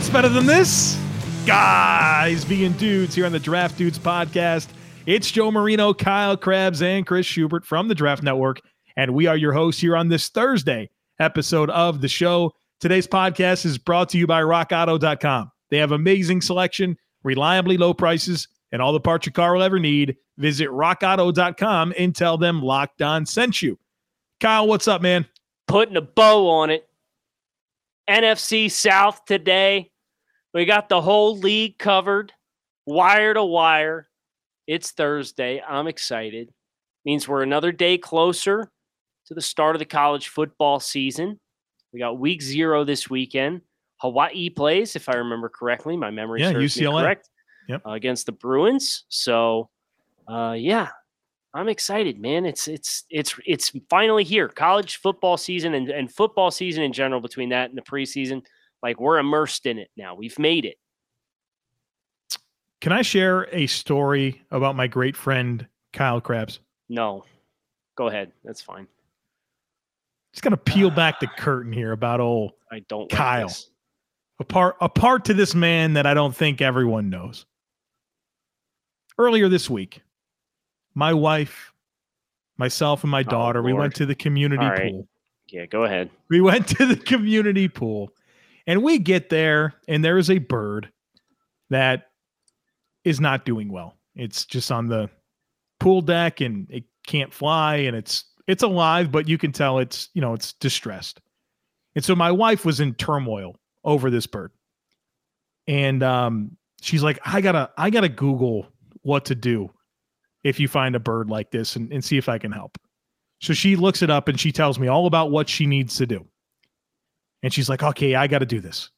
What's better than this? Guys being dudes here on the Draft Dudes podcast. It's Joe Marino, Kyle Crabbs, and Chris Schubert from the Draft Network. And we are your hosts here on this Thursday episode of the show. Today's podcast is brought to you by rockauto.com. They have amazing selection, reliably low prices, and all the parts your car will ever need. Visit rockauto.com and tell them Locked On sent you. Kyle, what's up, man? Putting a bow on it. NFC South today. We got the whole league covered, wire to wire. It's Thursday. I'm excited. Means we're another day closer to the start of the college football season. We got week zero this weekend. Hawaii plays, if I remember correctly. My memory Yeah, serves me UCLA. correct. Yep. uh, against the Bruins. So, uh, yeah, I'm excited, man. It's it's it's it's finally here. College football season and, and football season in general. Between that and the preseason, like we're immersed in it now. We've made it. Can I share a story about my great friend Kyle Crabbs? No, go ahead. That's fine. Just gonna peel back the curtain here about old I don't. Kyle. Like a part a part to this man that I don't think everyone knows. Earlier this week, my wife, myself, and my Oh, daughter, we went to the community All right. pool. Yeah, go ahead. We went to the community pool, and we get there, and there is a bird that is not doing well. It's just on the pool deck, and it can't fly, and it's it's alive, but you can tell it's you know it's distressed. And so my wife was in turmoil over this bird, and um, she's like, "I gotta I gotta Google what to do if you find a bird like this, and, and see if I can help." So she looks it up and she tells me all about what she needs to do. And she's like, okay, I got to do this.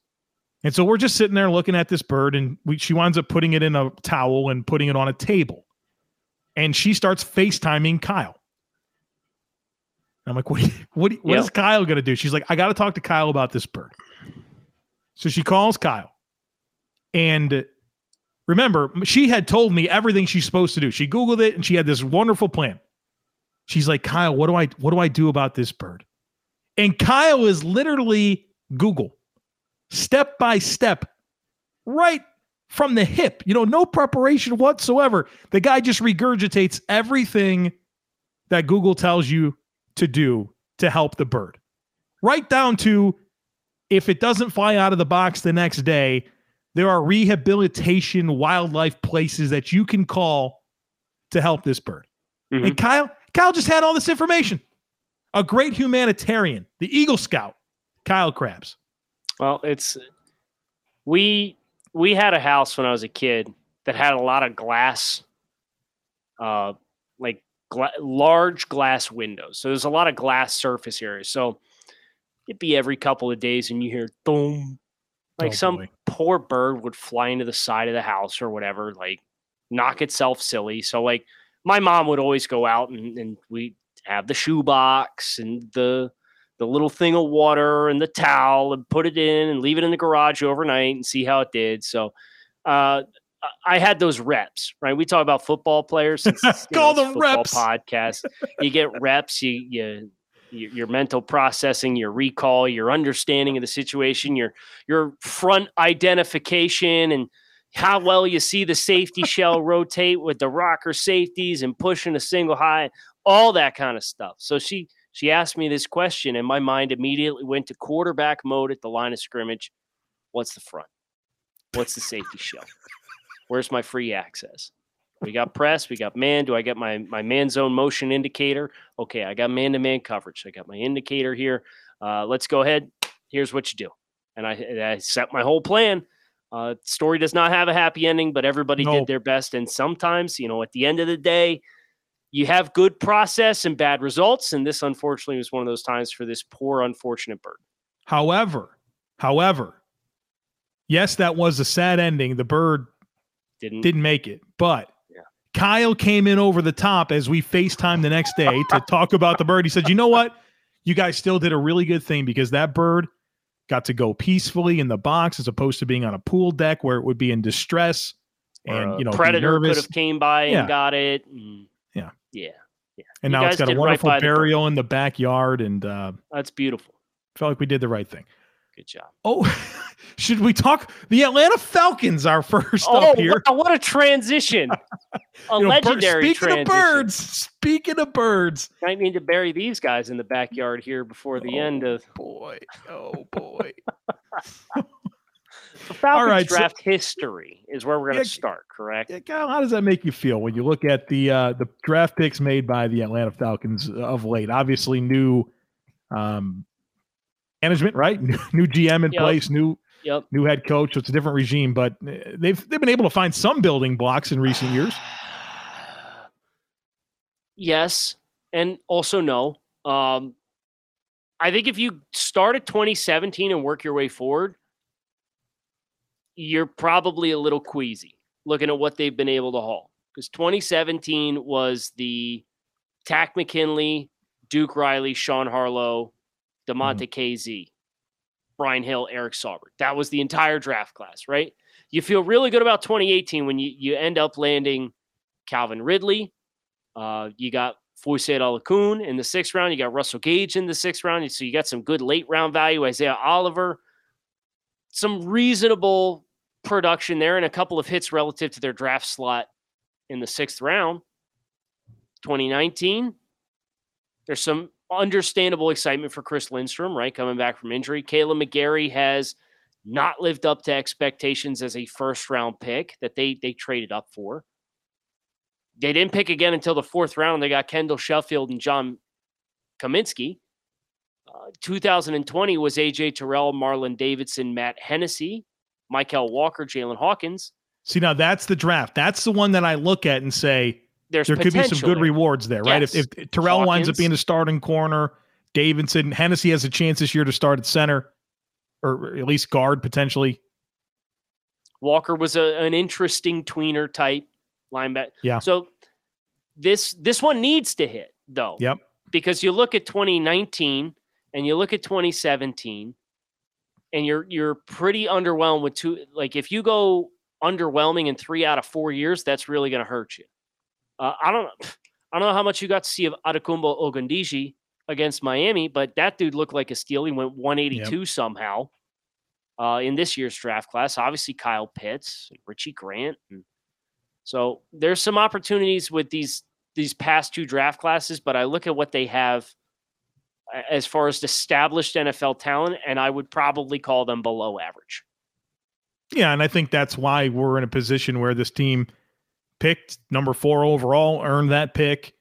And so we're just sitting there looking at this bird, and we, she winds up putting it in a towel and putting it on a table. And she starts FaceTiming Kyle. I'm like, what, you- what, what Yep. is Kyle going to do? She's like, I got to talk to Kyle about this bird. So she calls Kyle. And remember, she had told me everything she's supposed to do. She Googled it and she had this wonderful plan. She's like, Kyle, what do I what do I do about this bird? And Kyle is literally Google, step by step, right from the hip. You know, no preparation whatsoever. The guy just regurgitates everything that Google tells you to do to help the bird. Right down to if it doesn't fly out of the box the next day, there are rehabilitation wildlife places that you can call to help this bird. Mhm. And Kyle, Kyle just had all this information. A great humanitarian, the Eagle Scout, Kyle Crabbs. Well, it's we we had a house when I was a kid that had a lot of glass, uh, like gla- large glass windows. So there's a lot of glass surface areas. So it'd be every couple of days, and you hear boom, like Oh, some boy. poor bird would fly into the side of the house or whatever, like knock itself silly. So like my mom would always go out and, and we have the shoebox and the the little thing of water and the towel and put it in and leave it in the garage overnight and see how it did. So uh, I had those reps, right? We talk about football players. since, Call a them reps. Podcast. You get reps. You you your, your mental processing, your recall, your understanding of the situation, your your front identification, and how well you see the safety shell rotate with the rocker safeties and pushing a single high, all that kind of stuff. So she she asked me this question, and my mind immediately went to quarterback mode at the line of scrimmage. What's the front? What's the safety shell? Where's my free access? We got press, we got man. Do I get my my man zone motion indicator? Okay, I got man to man coverage. I got my indicator here. Uh, let's go ahead. Here's what you do, and I, and I set my whole plan. Uh, story does not have a happy ending, but everybody No. did their best. And sometimes, you know, at the end of the day, you have good process and bad results. And this, unfortunately, was one of those times for this poor, unfortunate bird. However, however, yes, that was a sad ending. The bird Didn't didn't make it, but Yeah. Kyle came in over the top as we FaceTime the next day to talk about the bird. He said, You know what? You guys still did a really good thing because that bird got to go peacefully in the box as opposed to being on a pool deck where it would be in distress or and you know predator could have came by and Yeah. got it. And Yeah. yeah, and You now it's got a right wonderful the burial in the backyard and uh That's beautiful. felt like we did the right thing. Good job. Oh, should we talk the Atlanta Falcons? Are first oh, up here. Wow, what a transition! a You know, legendary Speaking transition. of birds, speaking of birds, I need to bury these guys in the backyard here before the Oh, end of boy, oh boy. Falcons right, so- draft history. Is where we're going Yeah, to start. Correct. Yeah, Kyle, how does that make you feel when you look at the uh, the draft picks made by the Atlanta Falcons of late? Obviously, new um, management, right? New, new GM in Yep. place, new Yep. new head coach. So it's a different regime, but uh, they've they've been able to find some building blocks in recent years. Yes, and also no. Um, I think if you start at 2017 and work your way forward, you're probably a little queasy looking at what they've been able to haul. Because 2017 was the Takk McKinley, Duke Riley, Sean Harlow, Damontae Kazee, Brian Hill, Eric Saubert. That was the entire draft class, right? You feel really good about 2018 when you, you end up landing Calvin Ridley, uh, you got Foyesade Oluokun in the sixth round. You got Russell Gage in the sixth round. So you got some good late round value. Isaiah Oliver, some reasonable production there, and a couple of hits relative to their draft slot in the sixth round. 2019, there's some understandable excitement for Chris Lindstrom, right? Coming back from injury. Kaleb McGary has not lived up to expectations as a first round pick that they they traded up for. They didn't pick again until the fourth round. They got Kendall Sheffield and John Cominsky. Uh, 2020 was AJ Terrell, Marlon Davidson, Matt Hennessy, Michael Walker, Jalen Hawkins. See, now that's the draft. That's the one that I look at and say There's there could be some good rewards there, right? If, Yes. if Terrell winds up being a starting corner, Davidson, Hennessy has a chance this year to start at center, or at least guard potentially. Walker was a, an interesting tweener type linebacker. Yeah. So this this one needs to hit though. Yep. Because you look at 2019 and you look at 2017 and you're you're pretty underwhelmed with two like if you go underwhelming in 3 out of 4 years that's really going to hurt you. Uh, I don't I don't know how much you got to see of Adetokunbo Ogundeji against Miami, but that dude looked like a steal. He went 182 somehow uh, in this year's draft class. Obviously, Kyle Pitts, and Richie Grant, and so there's some opportunities with these these past two draft classes. But I look at what they have as far as established NFL talent, and I would probably call them below average. Yeah, and I think that's why we're in a position where this team picked number four overall, earned that pick,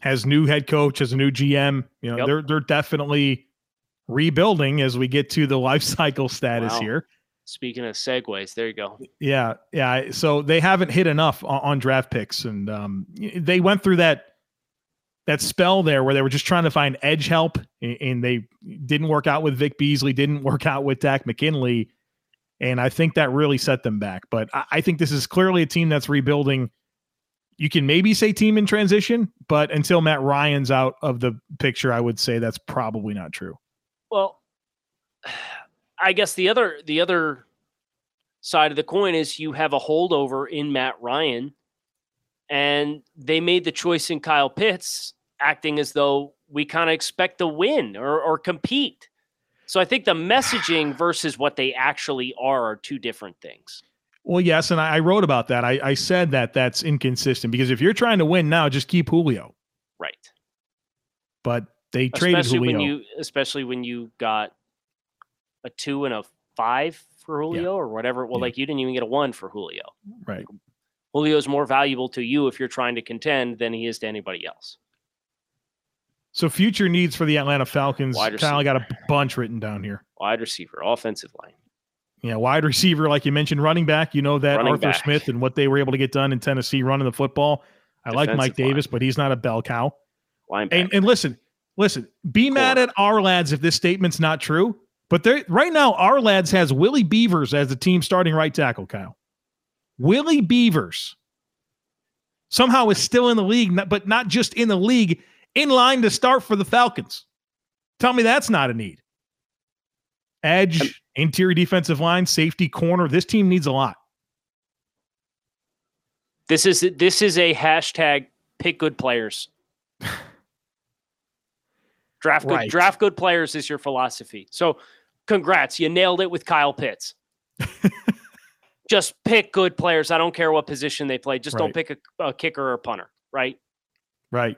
has new head coach, has a new GM. You know, Yep. they're they're definitely rebuilding as we get to the life cycle status Wow. here. Speaking of segues, there you go. Yeah, yeah. So they haven't hit enough on, on draft picks, and um, they went through that that spell there where they were just trying to find edge help, and, they didn't work out with Vic Beasley, didn't work out with Takk McKinley, and I think that really set them back. But I think this is clearly a team that's rebuilding. You can maybe say team in transition, but until Matt Ryan's out of the picture, I would say that's probably not true. Well, I guess the other the other side of the coin is you have a holdover in Matt Ryan, and they made the choice in Kyle Pitts, acting as though we kind of expect to win or, or compete. So I think the messaging versus what they actually are are two different things. Well, yes, and I, I wrote about that. I, I said that that's inconsistent because if you're trying to win now, just keep Julio. Right. But they traded especially Julio. when you especially when you got a two and a five for Julio or whatever. Well, Yeah. like you didn't even get a one for Julio. right. Julio's more valuable to you if you're trying to contend than he is to anybody else. So future needs for the Atlanta Falcons. Kyle I got a bunch written down here. Wide receiver, offensive line. Yeah, wide receiver, like you mentioned, running back. You know that Running Arthur back. Smith and what they were able to get done in Tennessee running the football. I like Mike Defensive line. Davis, but he's not a bell cow. And, and listen, listen, be mad at Ourlads if this statement's not true. But right now, Ourlads has Willie Beavers as the team starting right tackle, Kyle. Willie Beavers somehow is still in the league, but not just in the league, in line to start for the Falcons. Tell me that's not a need. Edge, interior defensive line, safety, corner. This team needs a lot. this is this is a hashtag pick good players. draft good Right. draft good players is your philosophy. So congrats, you nailed it with Kyle Pitts. Just pick good players. I don't care what position they play. Just right. don't pick a, a, kicker or a punter, right? Right.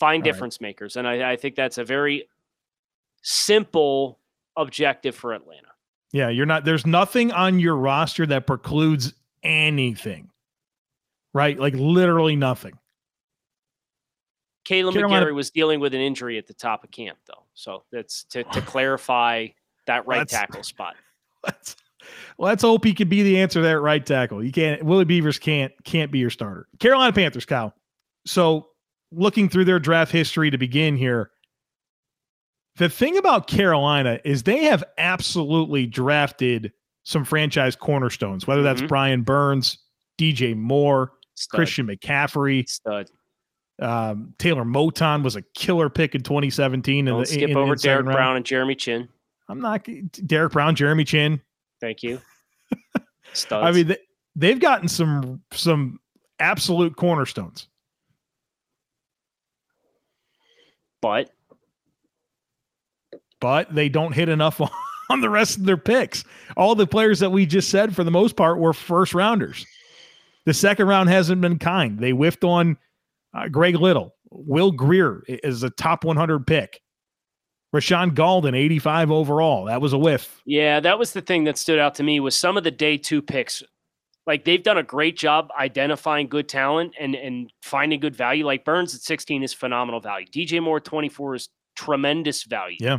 Find All difference right. makers. And I, I think that's a very simple objective for Atlanta. Yeah, you're not there's nothing on your roster that precludes anything. Right? Like literally nothing. Caleb Carolina, McGary was dealing with an injury at the top of camp, though. So that's to, to clarify that right tackle spot. Let's, let's hope he can be the answer there at right tackle. You can't Willie Beavers can't can't be your starter. Carolina Panthers, Kyle. So looking through their draft history to begin here, the thing about Carolina is they have absolutely drafted some franchise cornerstones, whether that's mm-hmm. Brian Burns, DJ Moore, Stud. Christian McCaffrey, Stud. Um, Taylor Moton was a killer pick in 2017. Don't in the, skip in, over Derrick Brown and Jeremy Chinn. I'm not Derrick Brown, Jeremy Chinn. Thank you. Studs. I mean, they, they've gotten some some absolute cornerstones. But but they don't hit enough on, the rest of their picks. All the players that we just said for the most part were first rounders. The second round hasn't been kind. They whiffed on uh, Greg Little, Will Grier is a top 100 pick. Rashaan Gaulden, 85 overall. That was a whiff. Yeah, that was the thing that stood out to me was some of the day two picks. Like they've done a great job identifying good talent and and finding good value. Like Burns at 16 is phenomenal value. DJ Moore 24 is tremendous value. Yeah.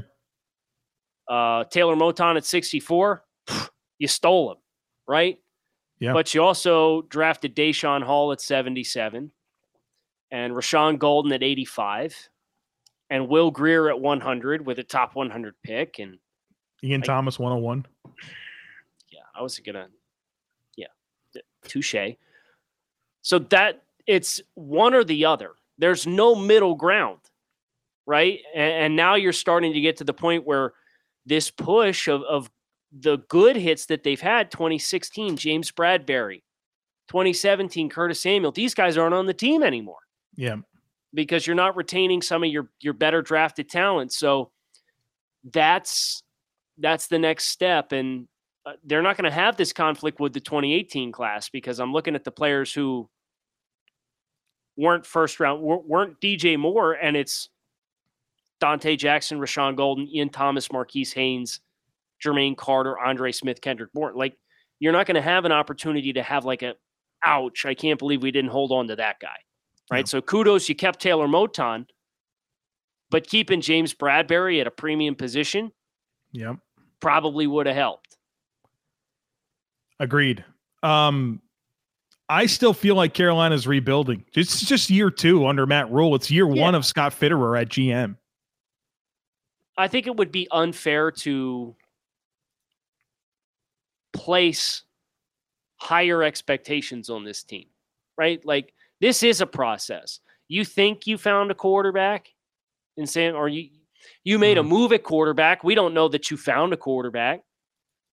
Uh, Taylor Moton at 64, you stole him, right? Yeah. But you also drafted Daeshon Hall at 77 and Rashaan Gaulden at 85 and Will Grier at 100 with a top 100 pick and Ian Thomas 101. Yeah, I was going to touche. So that it's one or the other. There's no middle ground, right? And, and now you're starting to get to the point where this push of, of the good hits that they've had 2016, James Bradberry, 2017, Curtis Samuel, these guys aren't on the team anymore. Yeah. Because you're not retaining some of your your better drafted talent. So that's that's the next step and uh, they're not going to have this conflict with the 2018 class because I'm looking at the players who weren't first round weren't DJ Moore and it's Donte Jackson, Rashaan Gaulden, Ian Thomas, Marquis Haynes, Jermaine Carter, Andre Smith, Kendrick Bourne. Like you're not going to have an opportunity to have like a ouch, I can't believe we didn't hold on to that guy right? So kudos, you kept Taylor Moton, but keeping James Bradberry at a premium position, yep, probably would have helped. Agreed. Um, I still feel like Carolina's rebuilding. It's just year two under Matt Rhule. It's year yeah. one of Scott Fitterer at GM. I think it would be unfair to place higher expectations on this team, right? Like this is a process. You think you found a quarterback in San, or you you made a mm-hmm. move at quarterback. We don't know that you found a quarterback.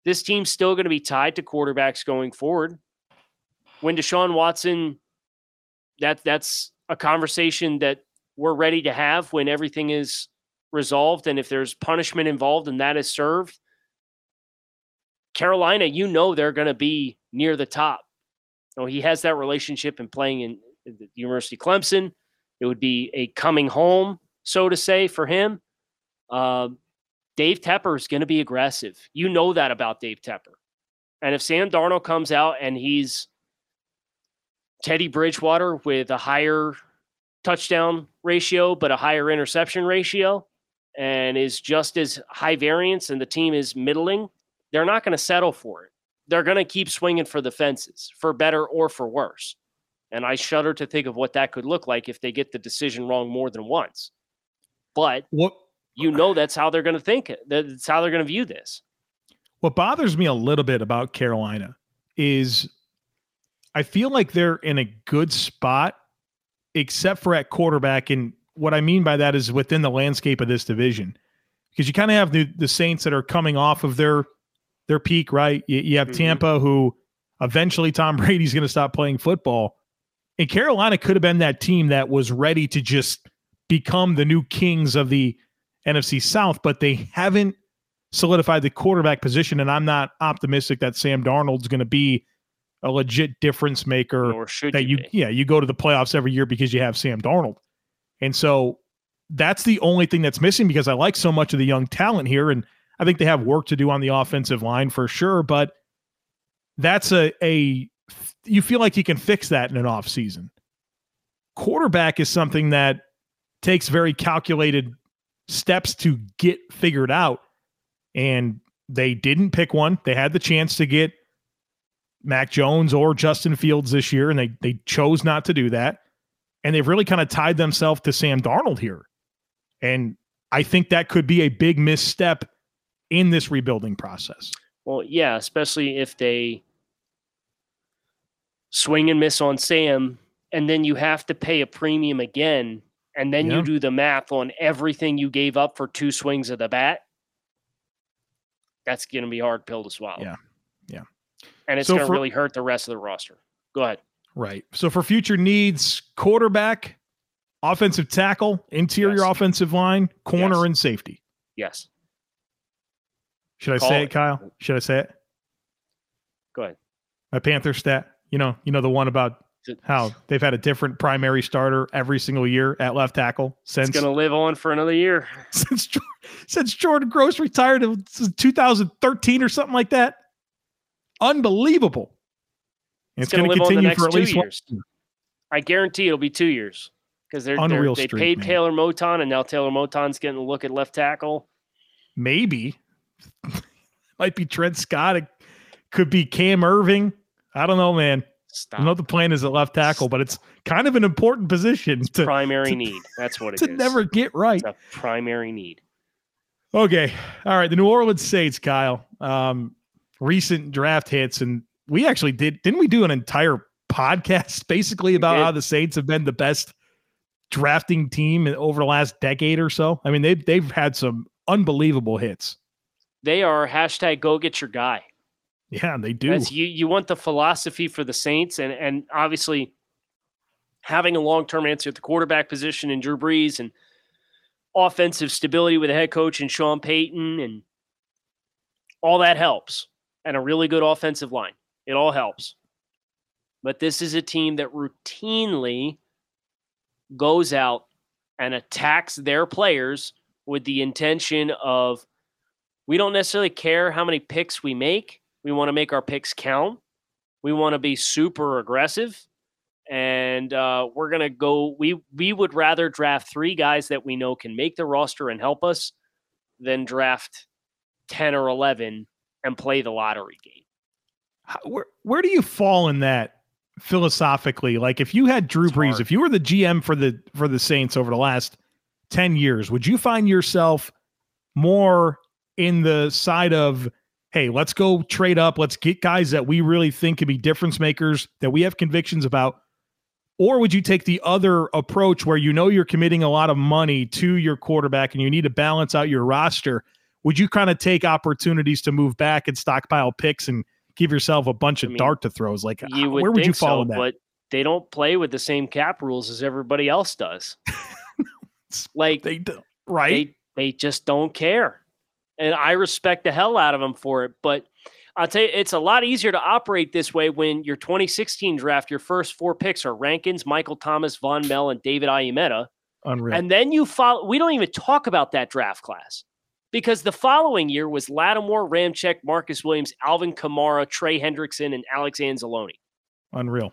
This team's still going to be tied to quarterbacks going forward. When Deshaun Watson, that that's a conversation that we're ready to have when everything is resolved and if there's punishment involved and that is served. Carolina, you know they're going to be near the top. You know, he has that relationship and playing in the University of Clemson. It would be a coming home, so to say, for him. Uh, Dave Tepper is going to be aggressive. You know that about Dave Tepper. And if Sam Darnold comes out and he's Teddy Bridgewater with a higher touchdown ratio, but a higher interception ratio, and is just as high variance, and the team is middling, they're not going to settle for it. They're going to keep swinging for the fences, for better or for worse. And I shudder to think of what that could look like if they get the decision wrong more than once. But what you know that's how they're going to think it. That's how they're going to view this. What bothers me a little bit about Carolina is I feel like they're in a good spot, except for at quarterback. And what I mean by that is within the landscape of this division, because you kind of have the, the Saints that are coming off of their their peak, right? You, you have mm-hmm. Tampa, who eventually Tom Brady's going to stop playing football. And Carolina could have been that team that was ready to just become the new kings of the NFC South, but they haven't solidified the quarterback position, and I'm not optimistic that Sam Darnold's going to be a legit difference maker. Or should that you? you, yeah, you go to the playoffs every year because you have Sam Darnold, and so that's the only thing that's missing because I like so much of the young talent here, and I think they have work to do on the offensive line for sure. But that's a a you feel like you can fix that in an off season. Quarterback is something that takes very calculated steps to get figured out. And they didn't pick one. They had the chance to get Mac Jones or Justin Fields this year, and they they chose not to do that. And they've really kind of tied themselves to Sam Darnold here. And I think that could be a big misstep in this rebuilding process. Well, yeah, especially if they swing and miss on Sam, and then you have to pay a premium again, and then Yeah. you do the math on everything you gave up for two swings of the bat. That's going to be a hard pill to swallow. Yeah. Yeah. And it's So going to really hurt the rest of the roster. Go ahead. Right. So for future needs, quarterback, offensive tackle, interior Yes. offensive line, corner, Yes. and safety. Yes. Should I Call say it. it, Kyle? Should I say it? Go ahead. My Panther stat. You know, you know the one about how they've had a different primary starter every single year at left tackle since it's going to live on for another year. since since Jordan Gross retired in 2013 or something like that. Unbelievable. And It's it's going gonna to live on the continue for at least one years. I guarantee it'll be two years because they're, they're they streak, paid man. Taylor Moton, and now Taylor Moton's getting a look at left tackle. maybe might be Trent Scott. It could be Cam Erving. I don't know, man. Stop. I know the plan is at left tackle, but it's kind of an important position to, primary to- need. That's what it is. to never get right. It's a primary need. Okay. All right. The New Orleans Saints, Kyle. Um, recent draft hits, and we actually did didn't we do an entire podcast basically about how the Saints have been the best drafting team over the last decade or so? I mean, they've they've had some unbelievable hits. They are hashtag go get your guy. Yeah, they do. That's you. You want the philosophy for the Saints, and and obviously having a long term answer at the quarterback position in Drew Brees and offensive stability with a head coach and Sean Payton and all that helps, and a really good offensive line. It all helps. But this is a team that routinely goes out and attacks their players with the intention of we don't necessarily care how many picks we make. We want to make our picks count. We want to be super aggressive, and uh, we're gonna go. We we would rather draft three guys that we know can make the roster and help us than draft ten or eleven and play the lottery game. How- where where do you fall in that philosophically? Like if you had Drew It's Brees, hard. if you were the GM for the for the Saints over the last 10 years, would you find yourself more in the side of hey, let's go trade up, let's get guys that we really think can be difference makers that we have convictions about? Or would you take the other approach where you know you're committing a lot of money to your quarterback and you need to balance out your roster? Would you kind of take opportunities to move back and stockpile picks and give yourself a bunch I of mean, dart to throws? Like, You how- would where would you fall so, that? but they don't play with the same cap rules as everybody else does. like they do, right? They they just don't care. And I respect the hell out of them for it. But I'll tell you, it's a lot easier to operate this way when your 2016 draft, your first four picks are Rankins, Michael Thomas, Vonn Bell, and David Onyemata. Unreal. And then you follow, we don't even talk about that draft class because the following year was Lattimore, Ramczyk, Marcus Williams, Alvin Kamara, Trey Hendrickson, and Alex Anzalone. Unreal.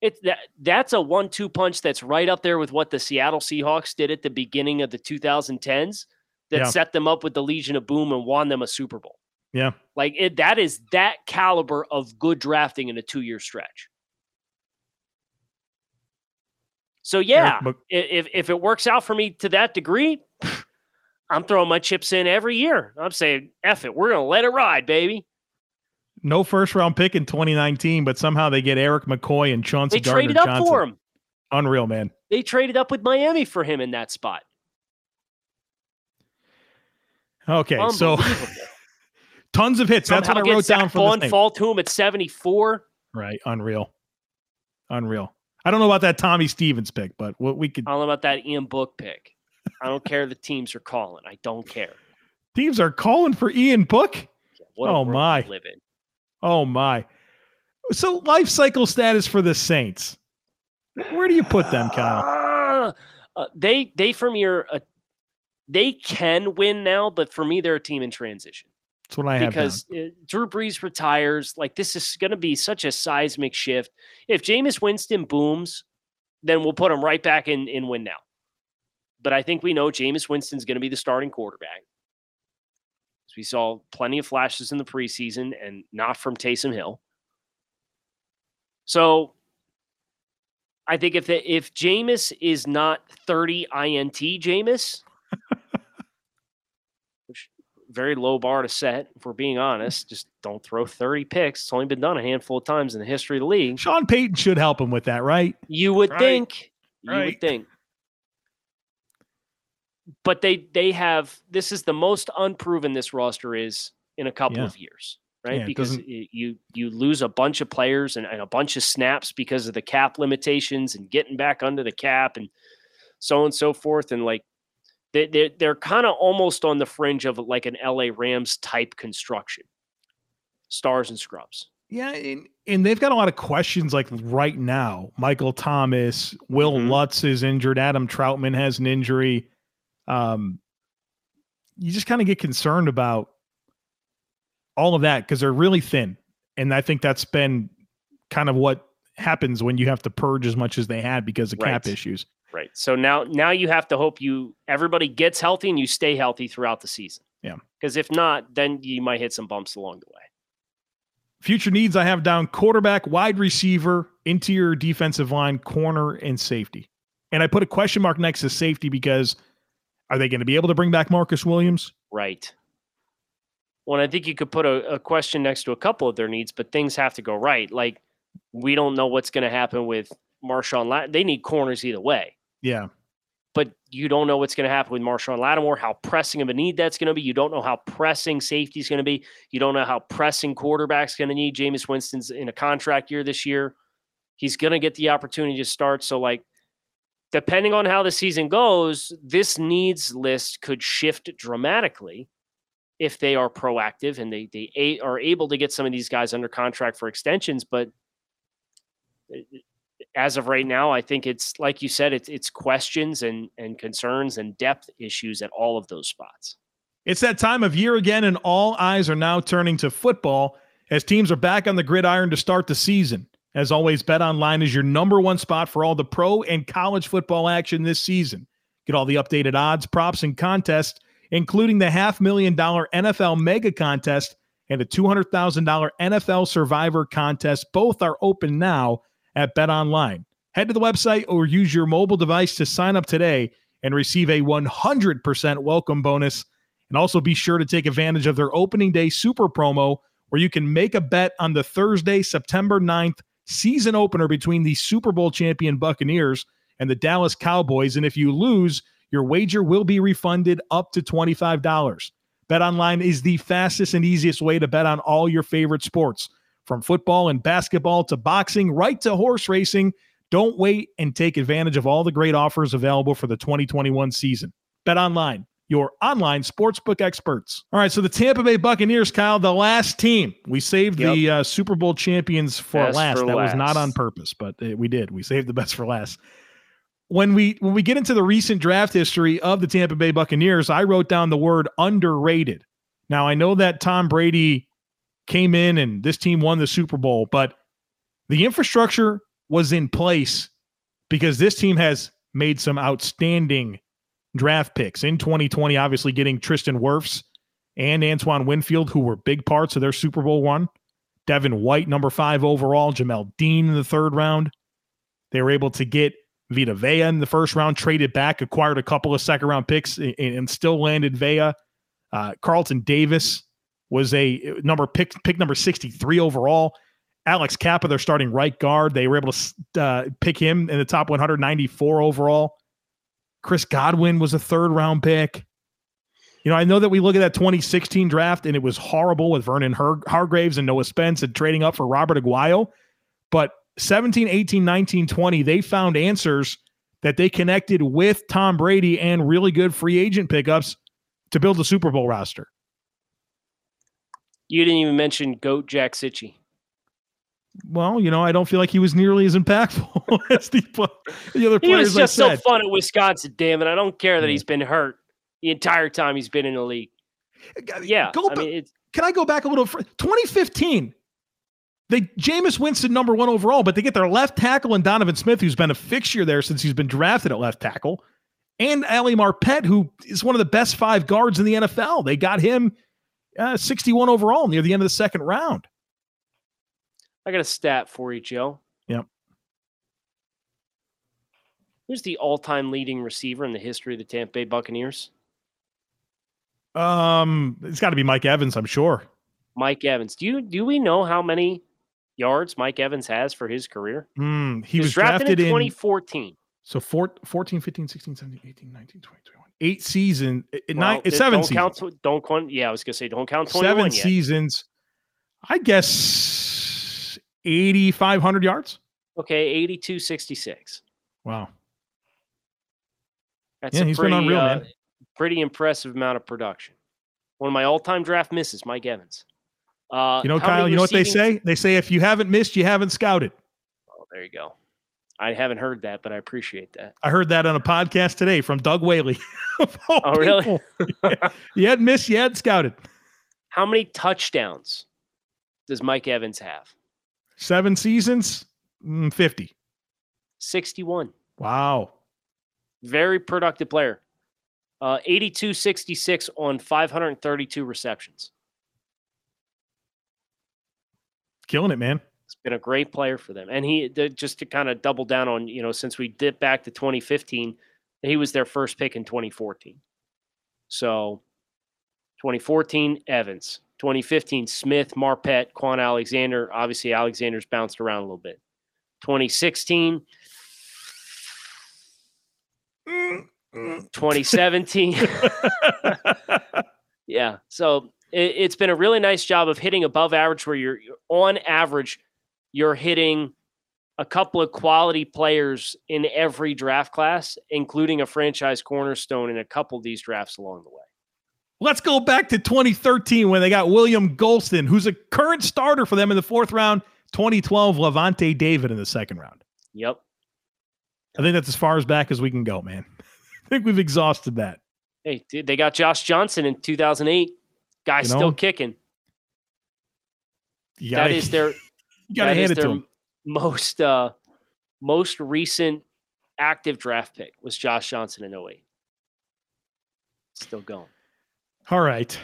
It's that that's a one-two punch that's right up there with what the Seattle Seahawks did at the beginning of the 2010s that Yeah. set them up with the Legion of Boom and won them a Super Bowl. Yeah. Like it, that is that caliber of good drafting in a two-year stretch. So yeah, Eric if if it works out for me to that degree, I'm throwing my chips in every year. I'm saying, F it, we're gonna let it ride, baby. no first round pick in 2019, but somehow they get Erik McCoy and Chauncey They Gardner traded up Johnson. for him. Unreal, man. They traded up with Miami for him in that spot. Okay, so tons of hits. That's Somehow what I wrote down for the fall to him at 74. Right, unreal, unreal. I don't know about that Tommy Stevens pick, but what we could. I don't know about that Ian Book pick. I don't care the teams are calling. I don't care. Teams are calling for Ian Book. What Oh, my. live in. Oh my. So life cycle status for the Saints. Where do you put them, Kyle? Ah, uh, they they for me are a, they can win now, but for me they're a team in transition That's what I have. because uh, Drew Brees retires. Like this is going to be such a seismic shift. If Jameis Winston booms, then we'll put him right back in in win now. But I think we know Jameis Winston's going to be the starting quarterback. We saw plenty of flashes in the preseason, and not from Taysom Hill. So I think if the, if Jameis is not 30 INT Jameis, very low bar to set, if we're being honest, mm. just don't throw 30 picks. It's only been done a handful of times in the history of the league. Sean Payton should help him with that, right? You would Right. think. You would think. But they they have this is the most unproven this roster is in a couple Yeah. of years, right? Yeah, because doesn't- you you lose a bunch of players and, and a bunch of snaps because of the cap limitations and getting back under the cap and so on and so forth. And like they they're, they're kind of almost on the fringe of like an LA Rams type construction. Stars and scrubs. Yeah, and, and they've got a lot of questions like right now. Michael Thomas, Will Mhm. Lutz is injured, Adam Trautman has an injury. Um, you just kind of get concerned about all of that because they're really thin. And I think that's been kind of what happens when you have to purge as much as they had because of cap issues. Right. So now now you have to hope you everybody gets healthy and you stay healthy throughout the season. Yeah. Because if not, then you might hit some bumps along the way. Future needs I have down quarterback, wide receiver, interior defensive line, corner, and safety. And I put a question mark next to safety because are they going to be able to bring back Marcus Williams? Right. Well, I think you could put a, a question next to a couple of their needs, but things have to go right. Like we don't know what's going to happen with Marshon. Lat- they need corners either way, Yeah. but you don't know what's going to happen with Marshon Lattimore. How pressing of a need that's going to be. You don't know how pressing safety is going to be. You don't know how pressing quarterback's going to need. Jameis Winston's in a contract year this year. He's going to get the opportunity to start. So, like, depending on how the season goes, this needs list could shift dramatically if they are proactive and they they a, are able to get some of these guys under contract for extensions. But as of right now, I think it's like you said, it's it's questions and and concerns and depth issues at all of those spots. It's that time of year again, and all eyes are now turning to football as teams are back on the gridiron to start the season. As always, Bet Online is your number one spot for all the pro and college football action this season. Get all the updated odds, props, and contests, including the half million dollar NFL mega contest and a $200,000 NFL survivor contest. Both are open now at Bet Online. Head to the website or use your mobile device to sign up today and receive a 100% welcome bonus. And also be sure to take advantage of their opening day super promo where you can make a bet on the Thursday, September 9th season opener between the Super Bowl champion Buccaneers and the Dallas Cowboys. And if you lose, your wager will be refunded up to $25. Bet online is the fastest and easiest way to bet on all your favorite sports, from football and basketball to boxing, right to horse racing. Don't wait and take advantage of all the great offers available for the 2021 season. Bet online, your online sportsbook experts. All right, so the Tampa Bay Buccaneers, Kyle, the last team. We saved the uh, Super Bowl champions for Best last. for that was not on purpose, but uh, we did. We saved the best for last. When we when we get into the recent draft history of the Tampa Bay Buccaneers, I wrote down the word underrated. Now I know that Tom Brady came in and this team won the Super Bowl, but the infrastructure was in place because this team has made some outstanding draft picks in 2020, obviously getting Tristan Wirfs and Antoine Winfield, who were big parts of their Super Bowl one. Devin White, number five overall, Jamel Dean in the third round. They were able to get Vita Vea in the first round, traded back, acquired a couple of second round picks, and, still landed Vea. Uh, Carlton Davis was a number pick pick number 63 overall. Alex Cappa, their starting right guard, they were able to uh, pick him in the top 194 overall. Chris Godwin was a third round pick. You know, I know that we look at that 2016 draft and it was horrible with Vernon Har- Hargreaves and Noah Spence and trading up for Robert Aguayo. But 17, 18, 19, 20, they found answers that they connected with Tom Brady and really good free agent pickups to build a Super Bowl roster. You didn't even mention Goat Jack Cichy. Well, you know, I don't feel like he was nearly as impactful as the, the other players. He was just I so fun at Wisconsin, damn it. I don't care that he's been hurt the entire time he's been in the league. Yeah. Go I mean, can I go back a little? fur- 2015, they Jameis Winston number one overall, but they get their left tackle and Donovan Smith, who's been a fixture there since he's been drafted at left tackle, and Ali Marpet, who is one of the best five guards in the NFL. They got him uh, 61 overall near the end of the second round. I got a stat for you, Joe. Yep. Who's the all time leading receiver in the history of the Tampa Bay Buccaneers? Um, it's got to be Mike Evans, I'm sure. Mike Evans. Do you do we know how many yards Mike Evans has for his career? Hmm, he, was, was drafted, in in 2014. So four, 14, 15, 16, 17, 18, 19, 20, 21. Eight season, eh, Well, nine, th- seven don't seasons. count. Don't count. Yeah, I was gonna say don't count 21 seven yet. seasons. I guess 8,500 yards. Okay, 82 66. Wow. That's Yeah, a he's been pretty, unreal, uh, man. pretty impressive amount of production. One of my all-time draft misses, Mike Evans. Uh, You know, Kyle, you know what they say? They say if you haven't missed, you haven't scouted. Oh, there you go. I haven't heard that, but I appreciate that. I heard that on a podcast today from Doug Whaley. Oh, really? Yeah. You hadn't missed, you hadn't scouted. How many touchdowns does Mike Evans have? Seven seasons, mm, 50. 61. Wow. Very productive player. Uh, 82 66 on 532 receptions. Killing it, man. He's been a great player for them. And he just to kind of double down on, you know, since we dip back to 2015, he was their first pick in 2014. So 2014, Evans. 2015, Smith, Marpet, Kwon Alexander. Obviously, Alexander's bounced around a little bit. 2016, 2017. Yeah. So it, it's been a really nice job of hitting above average where you're, you're on average, you're hitting a couple of quality players in every draft class, including a franchise cornerstone in a couple of these drafts along the way. Let's go back to 2013 when they got William Gholston, who's a current starter for them in the fourth round. 2012, Lavonte David in the second round. Yep. I think that's as far as back as we can go, man. I think we've exhausted that. Hey, dude, they got Josh Johnson in 2008. Guy's You know, still kicking. You That their you gotta that hand it to him. most uh most recent active draft pick was Josh Johnson in 08. Still going. All right.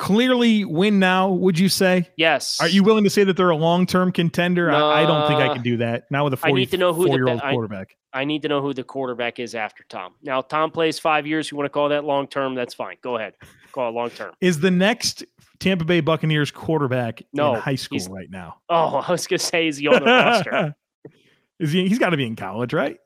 Clearly win now, would you say? Yes. Are you willing to say that they're a long term contender? I, I don't think I can do that. Not with a I need to know who the 44 year old be- I- quarterback. I need to know who the quarterback is after Tom. Now, Tom plays five years. You want to call that long term? That's fine. Go ahead. Call it long term. Is the next Tampa Bay Buccaneers quarterback No, in high school right now? Oh, I was going to say, is he on the roster? Is he? He's got to be in college, right?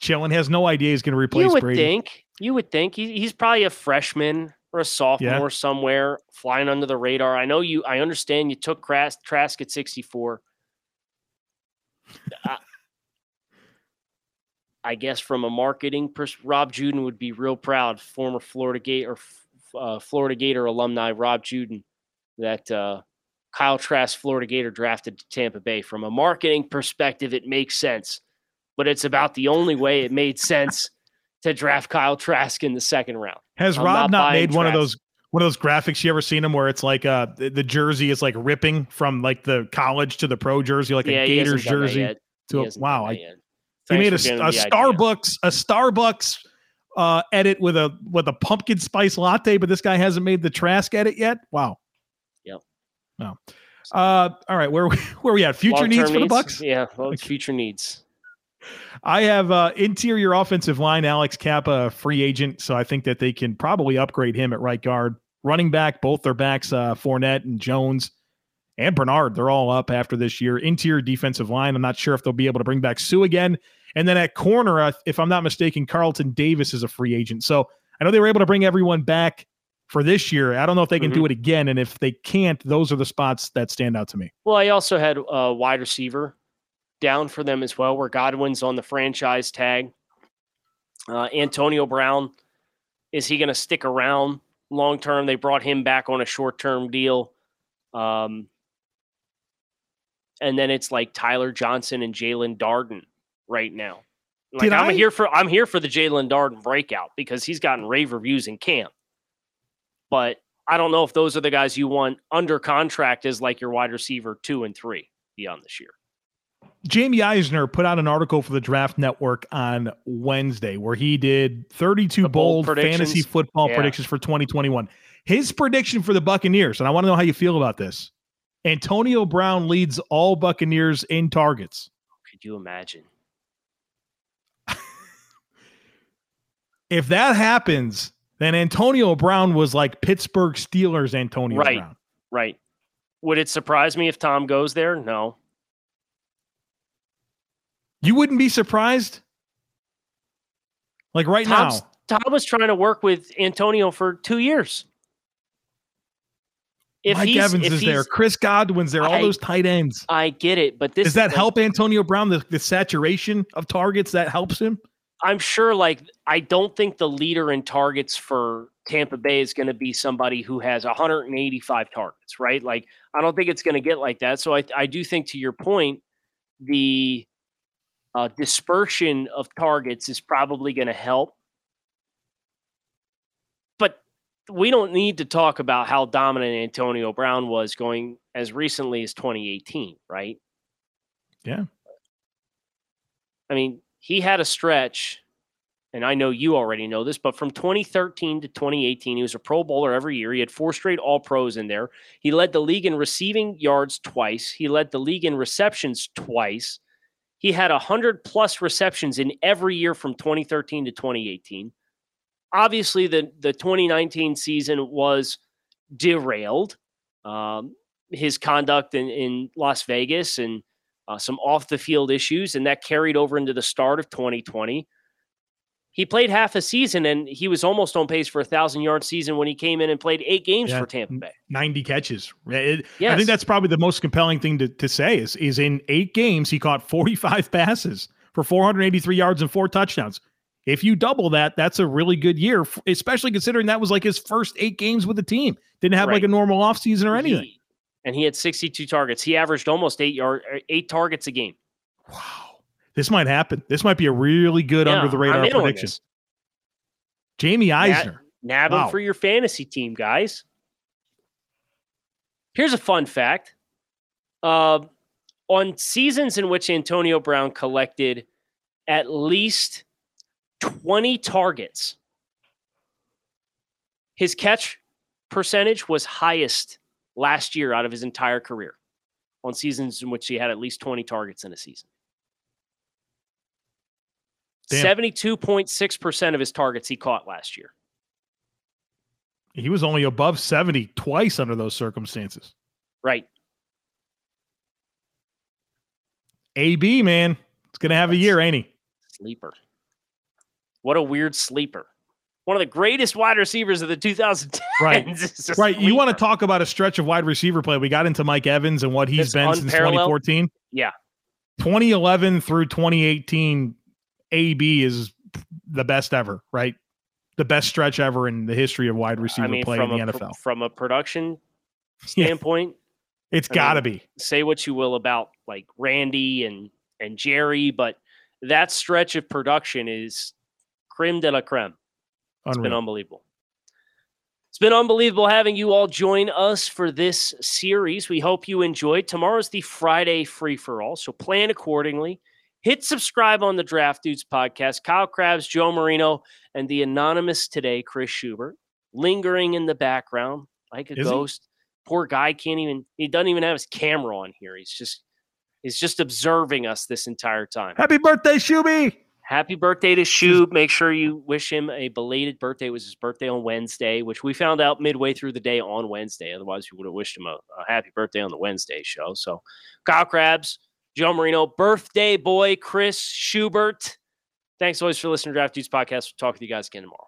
Chilling has no idea he's going to replace You would Brady. think. You would think. He, he's probably a freshman or a sophomore somewhere flying under the radar. I know you. I understand you took Kras- Trask at 64. I, I guess from a marketing pers- Rob Juden would be real proud, former Florida Gate or uh, Florida Gator alumni Rob Juden, that uh, Kyle Trask, Florida Gator, drafted to Tampa Bay. From a marketing perspective, it makes sense, but it's about the only way it made sense to draft Kyle Trask in the second round. Has I'm Rob not not, made one of those one of those graphics you ever seen him where it's like uh the, the jersey is like ripping from like the college to the pro jersey, like yeah, a Gators jersey to a, wow. I, he made a, a the idea. Starbucks a Starbucks uh edit with a with a pumpkin spice latte, but this guy hasn't made the Trask edit yet. Wow. Yep. No. Uh, all right, where we, where we at? Future Long-term needs for the Bucks. Yeah, well, future needs. I have uh, interior offensive line Alex Cappa, a free agent, so I think that they can probably upgrade him at right guard. Running back, both their backs, uh, Fournette and Jones and Bernard, they're all up after this year. Interior defensive line, I'm not sure if they'll be able to bring back Suh again. And then at corner, if I'm not mistaken, Carlton Davis is a free agent. So I know they were able to bring everyone back for this year. I don't know if they can Mhm. do it again, and if they can't, those are the spots that stand out to me. Well, I also had a wide receiver down for them as well, where Godwin's on the franchise tag. Uh, Antonio Brown, is he going to stick around long term. They brought him back on a short term deal. Um, and then it's like Tyler Johnson and Jaelon Darden right now. Like Did I'm I- here for I'm here for the Jaelon Darden breakout because he's gotten rave reviews in camp. But I don't know if those are the guys you want under contract as like your wide receiver two and three beyond this year. Jamie Eisner put out an article for the Draft Network on Wednesday where he did 32 The bold bold, fantasy football Yeah. predictions for 2021. His prediction for the Buccaneers, and I want to know how you feel about this. Antonio Brown leads all Buccaneers in targets. Could you imagine? If that happens, then Antonio Brown was like Pittsburgh Steelers Antonio Right. Brown. Right. Would it surprise me if Tom goes there? No. You wouldn't be surprised? Like right Tom's, now. Tom was trying to work with Antonio for two years. If Mike Evans if is there. Chris Godwin's there. All I- those tight ends. I get it, but this Does that like, help Antonio Brown? The, the saturation of targets that helps him. I'm sure. Like, I don't think the leader in targets for Tampa Bay is going to be somebody who has 185 targets, right? Like, I don't think it's going to get like that. So I, I do think, to your point, the uh, dispersion of targets is probably going to help. But we don't need to talk about how dominant Antonio Brown was going as recently as 2018, right? Yeah. I mean, he had a stretch, and I know you already know this, but from 2013 to 2018, he was a Pro Bowler every year. He had four straight All Pros in there. He led the league in receiving yards twice. He led the league in receptions twice. He had 100 plus receptions in every year from 2013 to 2018. Obviously, the, the 2019 season was derailed. Um, his conduct in, in Las Vegas and uh, some off the field issues, and that carried over into the start of 2020. He played half a season, and he was almost on pace for a thousand yard season when he came in and played eight games Yeah. for Tampa Bay. 90 catches. It- I think that's probably the most compelling thing to, to say is, is in eight games, he caught 45 passes for 483 yards and four touchdowns. If you double that, that's a really good year, especially considering that was like his first eight games with the team. Didn't have like a normal offseason or anything. He- and he had 62 targets. He averaged almost eight yard, eight targets a game. wow. This might happen. This might be a really good under the radar prediction. Jamie Eisner. Nab Wow. him for your fantasy team, guys. Here's a fun fact. Uh, on seasons in which Antonio Brown collected at least 20 targets, his catch percentage was highest last year out of his entire career on seasons in which he had at least 20 targets in a season. Damn. 72.6% of his targets he caught last year. He was only above 70 twice under those circumstances. Right. AB, man, it's going to have a year, ain't he? Sleeper. What a weird sleeper. One of the greatest wide receivers of the 2010s. Right. Right. You want to talk about a stretch of wide receiver play? We got into Mike Evans and what he's It's been since 2014. Yeah. 2011 through 2018, AB is the best ever, right? The best stretch ever in the history of wide receiver I mean, play in the a, NFL. from a production Yeah. standpoint, It's I got to be. say what you will about like Randy and and Jerry, but that stretch of production is creme de la creme. It's been unbelievable. It's been unbelievable having you all join us for this series. We hope you enjoyed. Tomorrow's the Friday free for all, so plan accordingly. Hit subscribe on the Draft Dudes podcast. Kyle Crabbs, Joe Marino, and the anonymous today, Chris Schubert, lingering in the background like a Is he? ghost. Poor guy can't even. He doesn't even have his camera on here. He's just. He's just observing us this entire time. Happy birthday, Shuby. Happy birthday to Shub. Make sure you wish him a belated birthday. It was his birthday on Wednesday, which we found out midway through the day on Wednesday. Otherwise, we would have wished him a, a happy birthday on the Wednesday show. So, Kyle Crabbs, Joe Marino, birthday boy, Chris Schubert. Thanks always for listening to Draft Dudes Podcast. We'll talk with you guys again tomorrow.